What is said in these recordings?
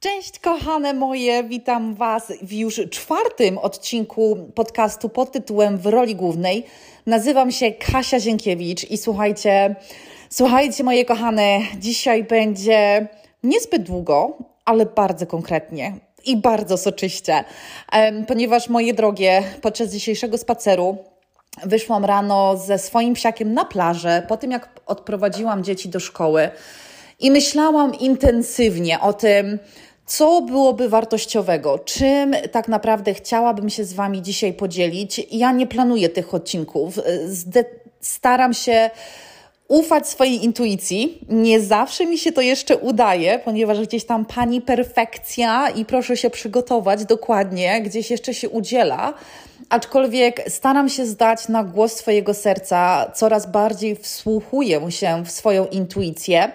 Cześć, kochane moje, witam Was w już czwartym odcinku podcastu pod tytułem W roli głównej. Nazywam się Kasia Zienkiewicz i słuchajcie, słuchajcie, moje kochane, dzisiaj będzie niezbyt długo, ale bardzo konkretnie i bardzo soczyście, ponieważ moje drogie, podczas dzisiejszego spaceru wyszłam rano ze swoim psiakiem na plażę, po tym jak odprowadziłam dzieci do szkoły i myślałam intensywnie o tym, co byłoby wartościowego? Czym tak naprawdę chciałabym się z Wami dzisiaj podzielić? Ja nie planuję tych odcinków. Zde staram się ufać swojej intuicji. Nie zawsze mi się to jeszcze udaje, ponieważ gdzieś tam pani perfekcja i proszę się przygotować dokładnie, gdzieś jeszcze się udziela. Aczkolwiek staram się zdać na głos swojego serca, coraz bardziej wsłuchuję się w swoją intuicję.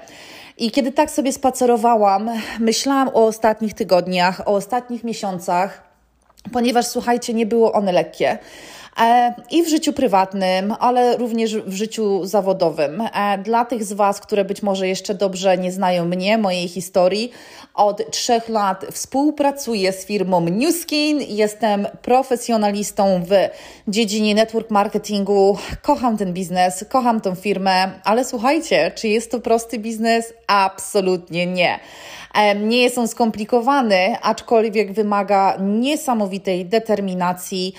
I kiedy tak sobie spacerowałam, myślałam o ostatnich tygodniach, o ostatnich miesiącach, ponieważ słuchajcie, nie było one lekkie. E, i w życiu prywatnym, ale również w życiu zawodowym. E, dla tych z Was, które być może jeszcze dobrze nie znają mnie, mojej historii, od trzech lat współpracuję z firmą Newskin. Jestem profesjonalistą w dziedzinie network marketingu. Kocham ten biznes, kocham tą firmę, ale słuchajcie, czy jest to prosty biznes? Absolutnie nie. Nie jest on skomplikowany, aczkolwiek wymaga niesamowitej determinacji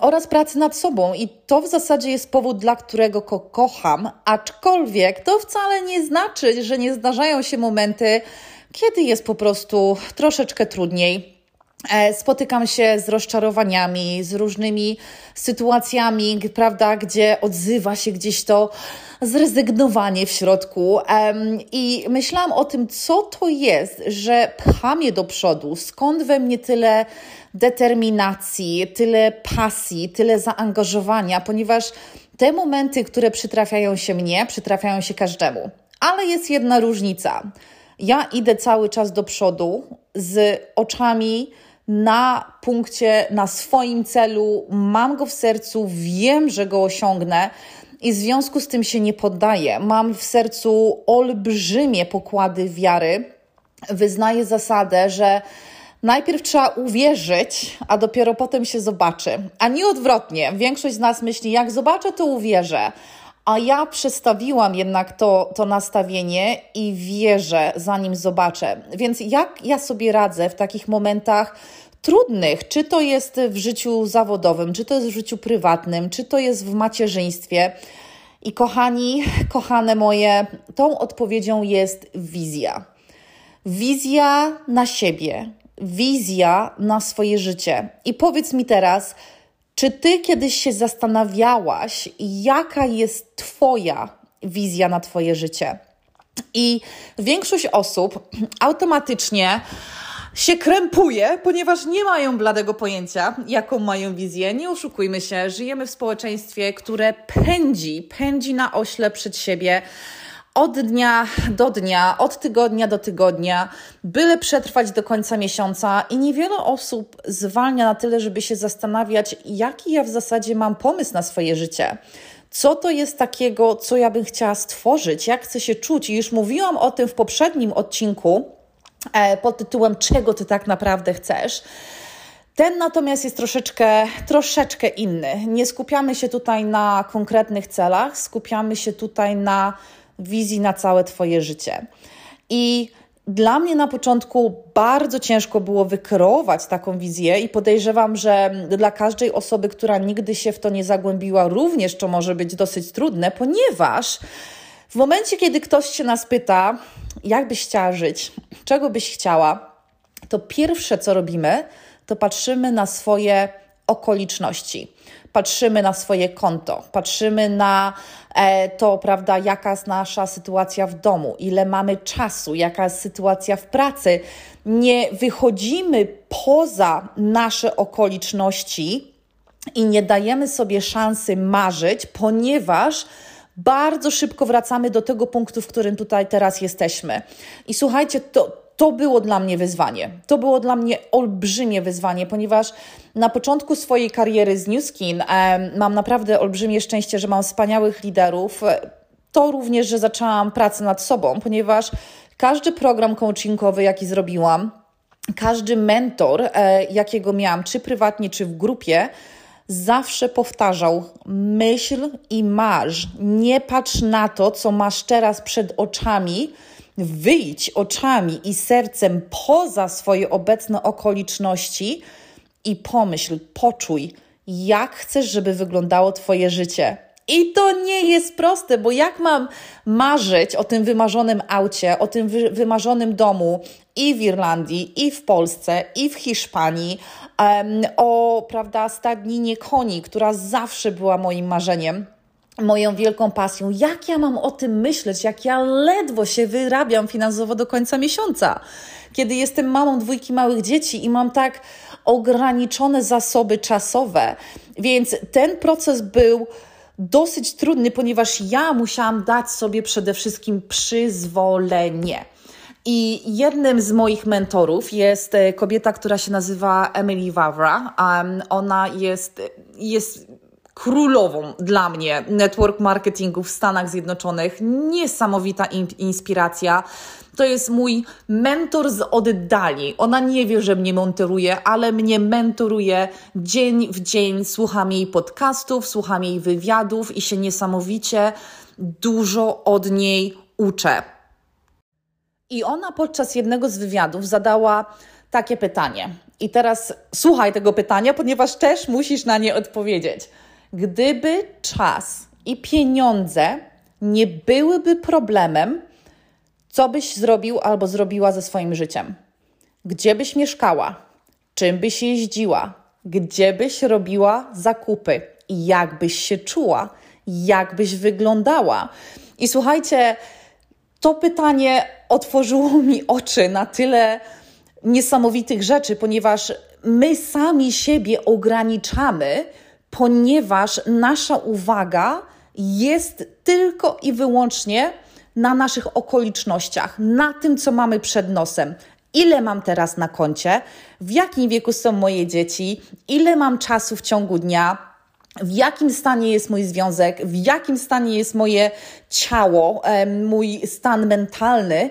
oraz pracy nad sobą. I to w zasadzie jest powód, dla którego go kocham, aczkolwiek to wcale nie znaczy, że nie zdarzają się momenty, kiedy jest po prostu troszeczkę trudniej spotykam się z rozczarowaniami, z różnymi sytuacjami, prawda, gdzie odzywa się gdzieś to zrezygnowanie w środku. I myślałam o tym, co to jest, że pcha mnie do przodu, skąd we mnie tyle determinacji, tyle pasji, tyle zaangażowania, ponieważ te momenty, które przytrafiają się mnie, przytrafiają się każdemu. Ale jest jedna różnica. Ja idę cały czas do przodu z oczami na punkcie, na swoim celu, mam go w sercu, wiem, że go osiągnę i w związku z tym się nie poddaję. Mam w sercu olbrzymie pokłady wiary. Wyznaję zasadę, że najpierw trzeba uwierzyć, a dopiero potem się zobaczy. A nie odwrotnie. Większość z nas myśli, jak zobaczę, to uwierzę. A ja przestawiłam jednak to, to nastawienie i wierzę, zanim zobaczę. Więc jak ja sobie radzę w takich momentach trudnych, czy to jest w życiu zawodowym, czy to jest w życiu prywatnym, czy to jest w macierzyństwie? I kochani, kochane moje, tą odpowiedzią jest wizja. Wizja na siebie, wizja na swoje życie. I powiedz mi teraz, czy ty kiedyś się zastanawiałaś, jaka jest Twoja wizja na Twoje życie? I większość osób automatycznie się krępuje, ponieważ nie mają bladego pojęcia, jaką mają wizję. Nie oszukujmy się, żyjemy w społeczeństwie, które pędzi, pędzi na ośle przed siebie od dnia do dnia, od tygodnia do tygodnia, byle przetrwać do końca miesiąca i niewiele osób zwalnia na tyle, żeby się zastanawiać, jaki ja w zasadzie mam pomysł na swoje życie. Co to jest takiego, co ja bym chciała stworzyć, jak chcę się czuć? I już mówiłam o tym w poprzednim odcinku e, pod tytułem Czego ty tak naprawdę chcesz. Ten natomiast jest troszeczkę, troszeczkę inny. Nie skupiamy się tutaj na konkretnych celach, skupiamy się tutaj na wizji na całe Twoje życie. I dla mnie na początku bardzo ciężko było wykreować taką wizję, i podejrzewam, że dla każdej osoby, która nigdy się w to nie zagłębiła, również to może być dosyć trudne, ponieważ w momencie, kiedy ktoś się nas pyta, jak byś chciała żyć, czego byś chciała, to pierwsze co robimy, to patrzymy na swoje okoliczności patrzymy na swoje konto, patrzymy na e, to, prawda, jaka jest nasza sytuacja w domu, ile mamy czasu, jaka jest sytuacja w pracy. Nie wychodzimy poza nasze okoliczności i nie dajemy sobie szansy marzyć, ponieważ bardzo szybko wracamy do tego punktu, w którym tutaj teraz jesteśmy. I słuchajcie, to, to było dla mnie wyzwanie. To było dla mnie olbrzymie wyzwanie, ponieważ na początku swojej kariery z New Skin mam naprawdę olbrzymie szczęście, że mam wspaniałych liderów. To również, że zaczęłam pracę nad sobą, ponieważ każdy program coachingowy, jaki zrobiłam, każdy mentor, e, jakiego miałam, czy prywatnie, czy w grupie, zawsze powtarzał: myśl i marz. Nie patrz na to, co masz teraz przed oczami. Wyjdź oczami i sercem poza swoje obecne okoliczności i pomyśl, poczuj, jak chcesz, żeby wyglądało Twoje życie. I to nie jest proste, bo jak mam marzyć o tym wymarzonym aucie, o tym wy wymarzonym domu i w Irlandii, i w Polsce, i w Hiszpanii, um, o prawda, stadninie koni, która zawsze była moim marzeniem moją wielką pasją. Jak ja mam o tym myśleć, jak ja ledwo się wyrabiam finansowo do końca miesiąca, kiedy jestem mamą dwójki małych dzieci i mam tak ograniczone zasoby czasowe. Więc ten proces był dosyć trudny, ponieważ ja musiałam dać sobie przede wszystkim przyzwolenie. I jednym z moich mentorów jest e, kobieta, która się nazywa Emily Wawra. Um, ona jest, jest królową dla mnie network marketingu w Stanach Zjednoczonych. Niesamowita inspiracja. To jest mój mentor z oddali. Ona nie wie, że mnie mentoruje, ale mnie mentoruje dzień w dzień. Słucham jej podcastów, słucham jej wywiadów i się niesamowicie dużo od niej uczę. I ona podczas jednego z wywiadów zadała takie pytanie. I teraz słuchaj tego pytania, ponieważ też musisz na nie odpowiedzieć. Gdyby czas i pieniądze nie byłyby problemem, co byś zrobił albo zrobiła ze swoim życiem? Gdzie byś mieszkała? Czym byś jeździła? Gdzie byś robiła zakupy? I jak byś się czuła? Jak byś wyglądała? I słuchajcie, to pytanie otworzyło mi oczy na tyle niesamowitych rzeczy, ponieważ my sami siebie ograniczamy, ponieważ nasza uwaga jest tylko i wyłącznie na naszych okolicznościach, na tym, co mamy przed nosem. Ile mam teraz na koncie, w jakim wieku są moje dzieci, ile mam czasu w ciągu dnia, w jakim stanie jest mój związek, w jakim stanie jest moje ciało, mój stan mentalny.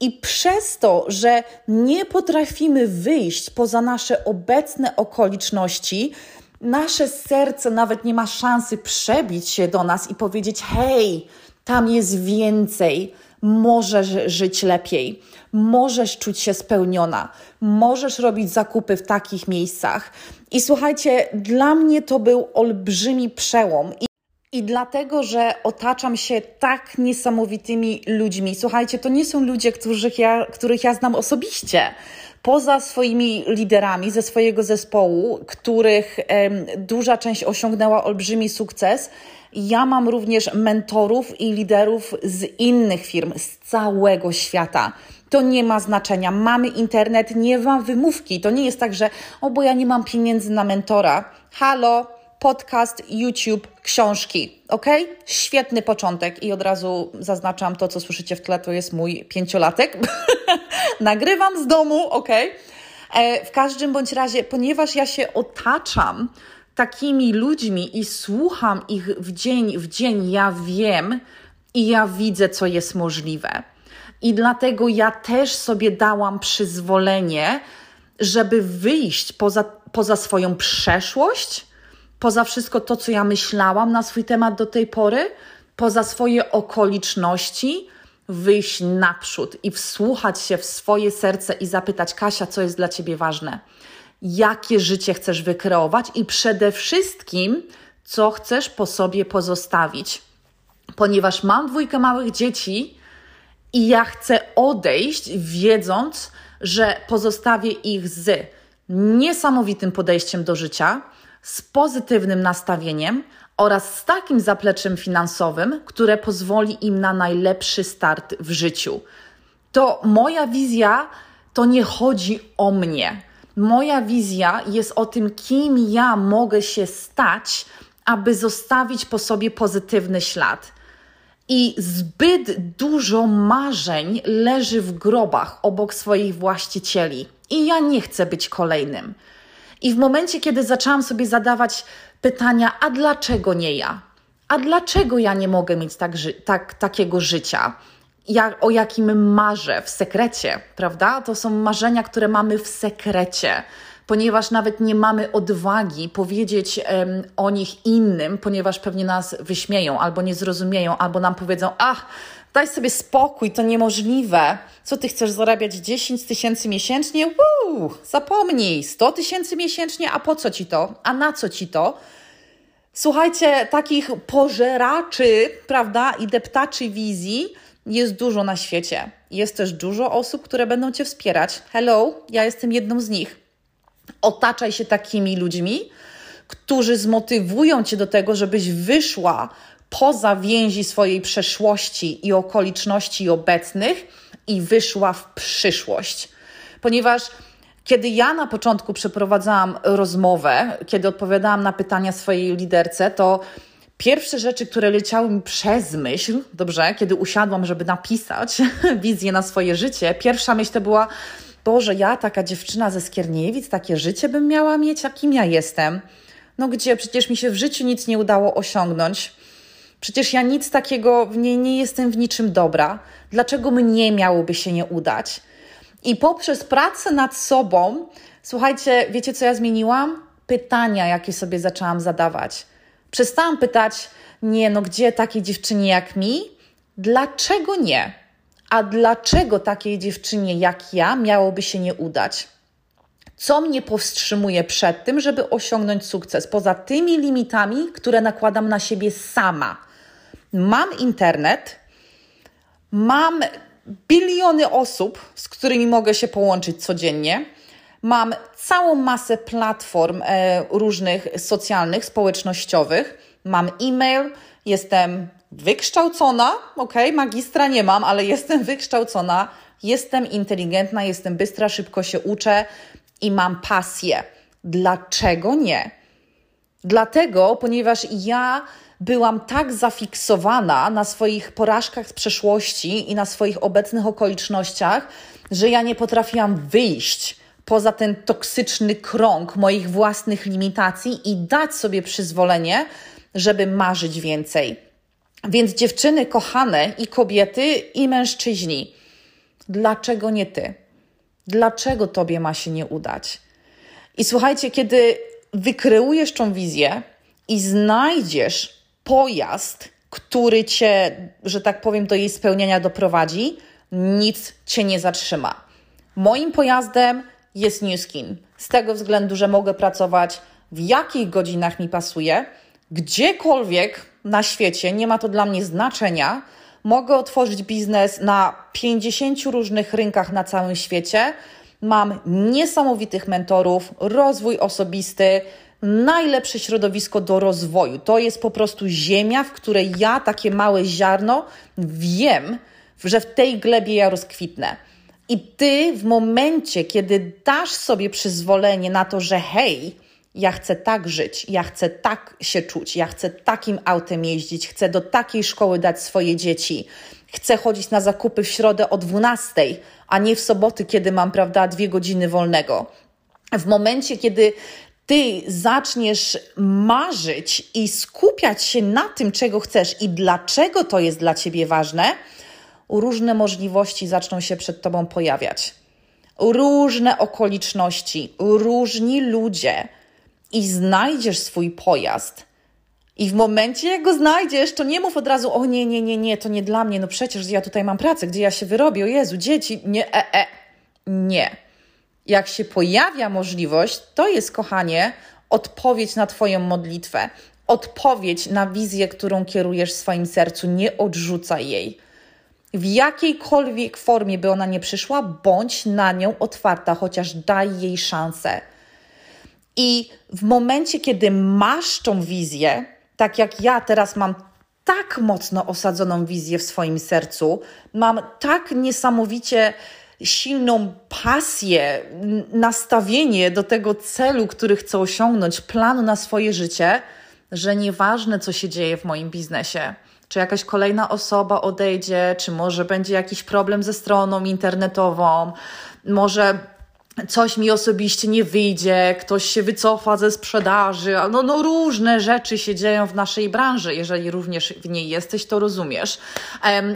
I przez to, że nie potrafimy wyjść poza nasze obecne okoliczności, nasze serce nawet nie ma szansy przebić się do nas i powiedzieć: Hej, tam jest więcej. Możesz żyć lepiej, możesz czuć się spełniona, możesz robić zakupy w takich miejscach. I słuchajcie, dla mnie to był olbrzymi przełom. I i dlatego, że otaczam się tak niesamowitymi ludźmi. Słuchajcie, to nie są ludzie, których ja, których ja znam osobiście. Poza swoimi liderami ze swojego zespołu, których duża część osiągnęła olbrzymi sukces, ja mam również mentorów i liderów z innych firm, z całego świata. To nie ma znaczenia. Mamy internet, nie ma wymówki. To nie jest tak, że o, bo ja nie mam pieniędzy na mentora. Halo, podcast, YouTube, książki. Ok? Świetny początek i od razu zaznaczam to, co słyszycie w tle, to jest mój pięciolatek. Nagrywam z domu, ok? E, w każdym bądź razie, ponieważ ja się otaczam takimi ludźmi i słucham ich w dzień w dzień, ja wiem i ja widzę, co jest możliwe. I dlatego ja też sobie dałam przyzwolenie, żeby wyjść poza, poza swoją przeszłość, poza wszystko to, co ja myślałam na swój temat do tej pory, poza swoje okoliczności, wyjść naprzód i wsłuchać się w swoje serce i zapytać: Kasia, co jest dla ciebie ważne? jakie życie chcesz wykreować i przede wszystkim, co chcesz po sobie pozostawić. Ponieważ mam dwójkę małych dzieci i ja chcę odejść, wiedząc, że pozostawię ich z niesamowitym podejściem do życia, z pozytywnym nastawieniem oraz z takim zapleczem finansowym, które pozwoli im na najlepszy start w życiu. To moja wizja to nie chodzi o mnie Moja wizja jest o tym, kim ja mogę się stać, aby zostawić po sobie pozytywny ślad. I zbyt dużo marzeń leży w grobach obok swoich właścicieli. I ja nie chcę być kolejnym. I w momencie, kiedy zaczęłam sobie zadawać pytania, a dlaczego nie ja? A dlaczego ja nie mogę mieć tak, tak, takiego życia? jak, o jakim marzę w sekrecie, prawda? To są marzenia, które mamy w sekrecie ponieważ nawet nie mamy odwagi powiedzieć um, o nich innym, ponieważ pewnie nas wyśmieją albo nie zrozumieją, albo nam powiedzą: Ach, daj sobie spokój, to niemożliwe. Co ty chcesz zarabiać 10 tysięcy miesięcznie? Uuu, zapomnij, 100 tysięcy miesięcznie, a po co ci to? A na co ci to? Słuchajcie, takich pożeraczy, prawda, i deptaczy wizji jest dużo na świecie. Jest też dużo osób, które będą Cię wspierać. Hello, ja jestem jedną z nich. Otaczaj się takimi ludźmi, którzy zmotywują Cię do tego, żebyś wyszła poza więzi swojej przeszłości i okoliczności obecnych i wyszła w przyszłość. Ponieważ kiedy ja na początku przeprowadzałam rozmowę, kiedy odpowiadałam na pytania swojej liderce, to pierwsze rzeczy, które leciały mi przez myśl, dobrze, kiedy usiadłam, żeby napisać wizję na swoje życie, pierwsza myśl to była: Boże, ja, taka dziewczyna ze Skierniewic, takie życie bym miała mieć, a kim ja jestem? No gdzie? Przecież mi się w życiu nic nie udało osiągnąć. Przecież ja nic takiego, nie, nie jestem w niczym dobra. Dlaczego mnie miałoby się nie udać? I poprzez pracę nad sobą, słuchajcie, wiecie co ja zmieniłam? Pytania, jakie sobie zaczęłam zadawać. Przestałam pytać, nie, no gdzie takiej dziewczynie jak mi? Dlaczego nie? A dlaczego takiej dziewczynie jak ja miałoby się nie udać? Co mnie powstrzymuje przed tym, żeby osiągnąć sukces, poza tymi limitami, które nakładam na siebie sama? Mam internet, mam biliony osób, z którymi mogę się połączyć codziennie. Mam całą masę platform e, różnych socjalnych, społecznościowych. Mam e-mail, jestem wykształcona, ok, magistra nie mam, ale jestem wykształcona, jestem inteligentna, jestem bystra, szybko się uczę i mam pasję. Dlaczego nie? Dlatego, ponieważ ja byłam tak zafiksowana na swoich porażkach z przeszłości i na swoich obecnych okolicznościach, że ja nie potrafiłam wyjść poza ten toksyczny krąg moich własnych limitacji i dać sobie przyzwolenie, żeby marzyć więcej. Więc dziewczyny kochane i kobiety i mężczyźni, dlaczego nie ty? Dlaczego tobie ma się nie udać? I słuchajcie, kiedy wykreujesz tą wizję i znajdziesz pojazd, który cię, że tak powiem, do jej spełnienia doprowadzi, nic cię nie zatrzyma. Moim pojazdem jest New Skin. Z tego względu, że mogę pracować w jakich godzinach mi pasuje, gdziekolwiek na świecie, nie ma to dla mnie znaczenia. Mogę otworzyć biznes na 50 różnych rynkach na całym świecie. Mam niesamowitych mentorów, rozwój osobisty, najlepsze środowisko do rozwoju. To jest po prostu ziemia, w której ja, takie małe ziarno, wiem, że w tej glebie ja rozkwitnę. I ty, w momencie, kiedy dasz sobie przyzwolenie na to, że hej, ja chcę tak żyć, ja chcę tak się czuć, ja chcę takim autem jeździć, chcę do takiej szkoły dać swoje dzieci, chcę chodzić na zakupy w środę o 12, a nie w soboty, kiedy mam, prawda, dwie godziny wolnego. W momencie, kiedy ty zaczniesz marzyć i skupiać się na tym, czego chcesz i dlaczego to jest dla ciebie ważne, różne możliwości zaczną się przed tobą pojawiać. Różne okoliczności, różni ludzie i znajdziesz swój pojazd. I w momencie, jak go znajdziesz, to nie mów od razu, o nie, nie, nie, nie, to nie dla mnie, no przecież ja tutaj mam pracę, gdzie ja się wyrobię, o Jezu, dzieci, nie, e, e, nie jak się pojawia możliwość, to jest, kochanie, odpowiedź na Twoją modlitwę, odpowiedź na wizję, którą kierujesz w swoim sercu. Nie odrzucaj jej. W jakiejkolwiek formie by ona nie przyszła, bądź na nią otwarta, chociaż daj jej szansę. I w momencie, kiedy masz tą wizję, tak jak ja teraz mam tak mocno osadzoną wizję w swoim sercu, mam tak niesamowicie silną pasję, nastawienie do tego celu, który chcę osiągnąć, planu na swoje życie, że nieważne, co się dzieje w moim biznesie, czy jakaś kolejna osoba odejdzie, czy może będzie jakiś problem ze stroną internetową, może coś mi osobiście nie wyjdzie, ktoś się wycofa ze sprzedaży, no, no różne rzeczy się dzieją w naszej branży. Jeżeli również w niej jesteś, to rozumiesz.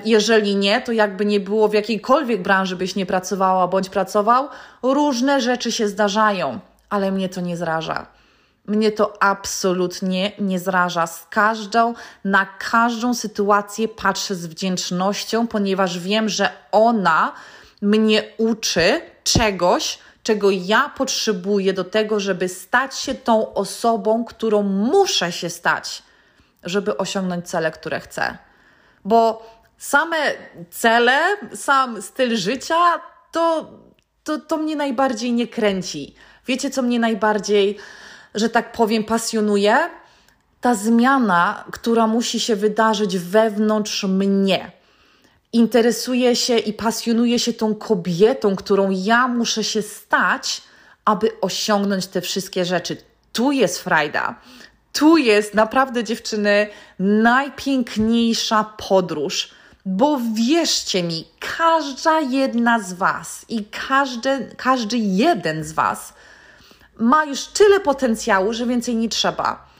Jeżeli nie, to jakby nie było w jakiejkolwiek branży byś nie pracowała bądź pracował, różne rzeczy się zdarzają, ale mnie to nie zraża. Mnie to absolutnie nie zraża. Z każdą, na każdą sytuację patrzę z wdzięcznością, ponieważ wiem, że ona mnie uczy czegoś, czego ja potrzebuję do tego, żeby stać się tą osobą, którą muszę się stać, żeby osiągnąć cele, które chcę. Bo same cele, sam styl życia, to, to, to mnie najbardziej nie kręci. Wiecie, co mnie najbardziej, że tak powiem, pasjonuje? Ta zmiana, która musi się wydarzyć wewnątrz mnie interesuje się i pasjonuje się tą kobietą, którą ja muszę się stać, aby osiągnąć te wszystkie rzeczy. Tu jest frajda. Tu jest naprawdę, dziewczyny, najpiękniejsza podróż. Bo wierzcie mi, każda jedna z Was i każdy, każdy jeden z Was ma już tyle potencjału, że więcej nie trzeba.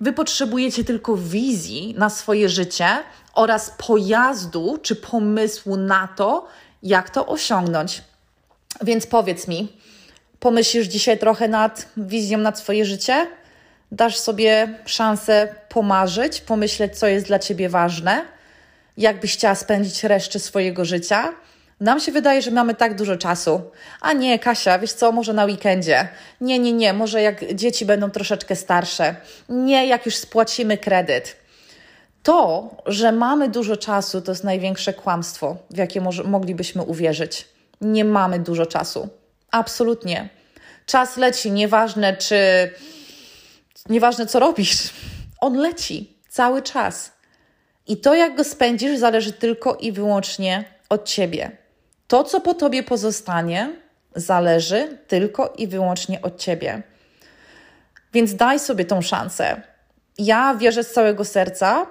Wy potrzebujecie tylko wizji na swoje życie oraz pojazdu czy pomysłu na to, jak to osiągnąć. Więc powiedz mi, pomyślisz dzisiaj trochę nad wizją na swoje życie? Dasz sobie szansę pomarzyć, pomyśleć, co jest dla ciebie ważne, jak byś chciała spędzić resztę swojego życia? Nam się wydaje, że mamy tak dużo czasu. A nie, Kasia, wiesz co, może na weekendzie. Nie, nie, nie, może jak dzieci będą troszeczkę starsze. Nie, jak już spłacimy kredyt. To, że mamy dużo czasu, to jest największe kłamstwo, w jakie moglibyśmy uwierzyć. Nie mamy dużo czasu. Absolutnie. Czas leci, nieważne czy. Nieważne co robisz, on leci cały czas. I to, jak go spędzisz, zależy tylko i wyłącznie od ciebie. To, co po tobie pozostanie, zależy tylko i wyłącznie od ciebie. Więc daj sobie tą szansę. Ja wierzę z całego serca,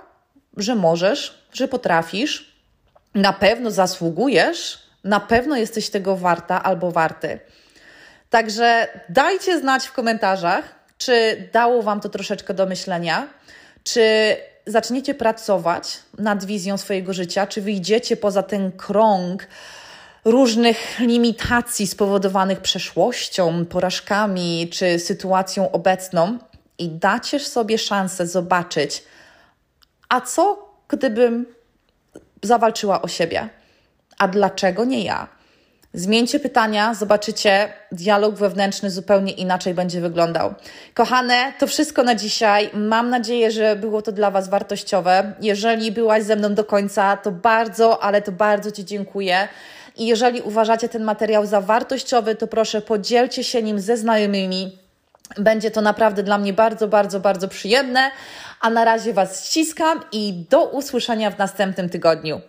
że możesz, że potrafisz, na pewno zasługujesz, na pewno jesteś tego warta albo warty. Także dajcie znać w komentarzach, czy dało Wam to troszeczkę do myślenia, czy zaczniecie pracować nad wizją swojego życia, czy wyjdziecie poza ten krąg różnych limitacji spowodowanych przeszłością, porażkami czy sytuacją obecną i dacie sobie szansę zobaczyć, a co gdybym zawalczyła o siebie? A dlaczego nie ja? Zmieńcie pytania, zobaczycie, dialog wewnętrzny zupełnie inaczej będzie wyglądał. Kochane, to wszystko na dzisiaj. Mam nadzieję, że było to dla Was wartościowe. Jeżeli byłaś ze mną do końca, to bardzo, ale to bardzo Ci dziękuję. I jeżeli uważacie ten materiał za wartościowy, to proszę podzielcie się nim ze znajomymi. Będzie to naprawdę dla mnie bardzo, bardzo, bardzo przyjemne. A na razie Was ściskam i do usłyszenia w następnym tygodniu.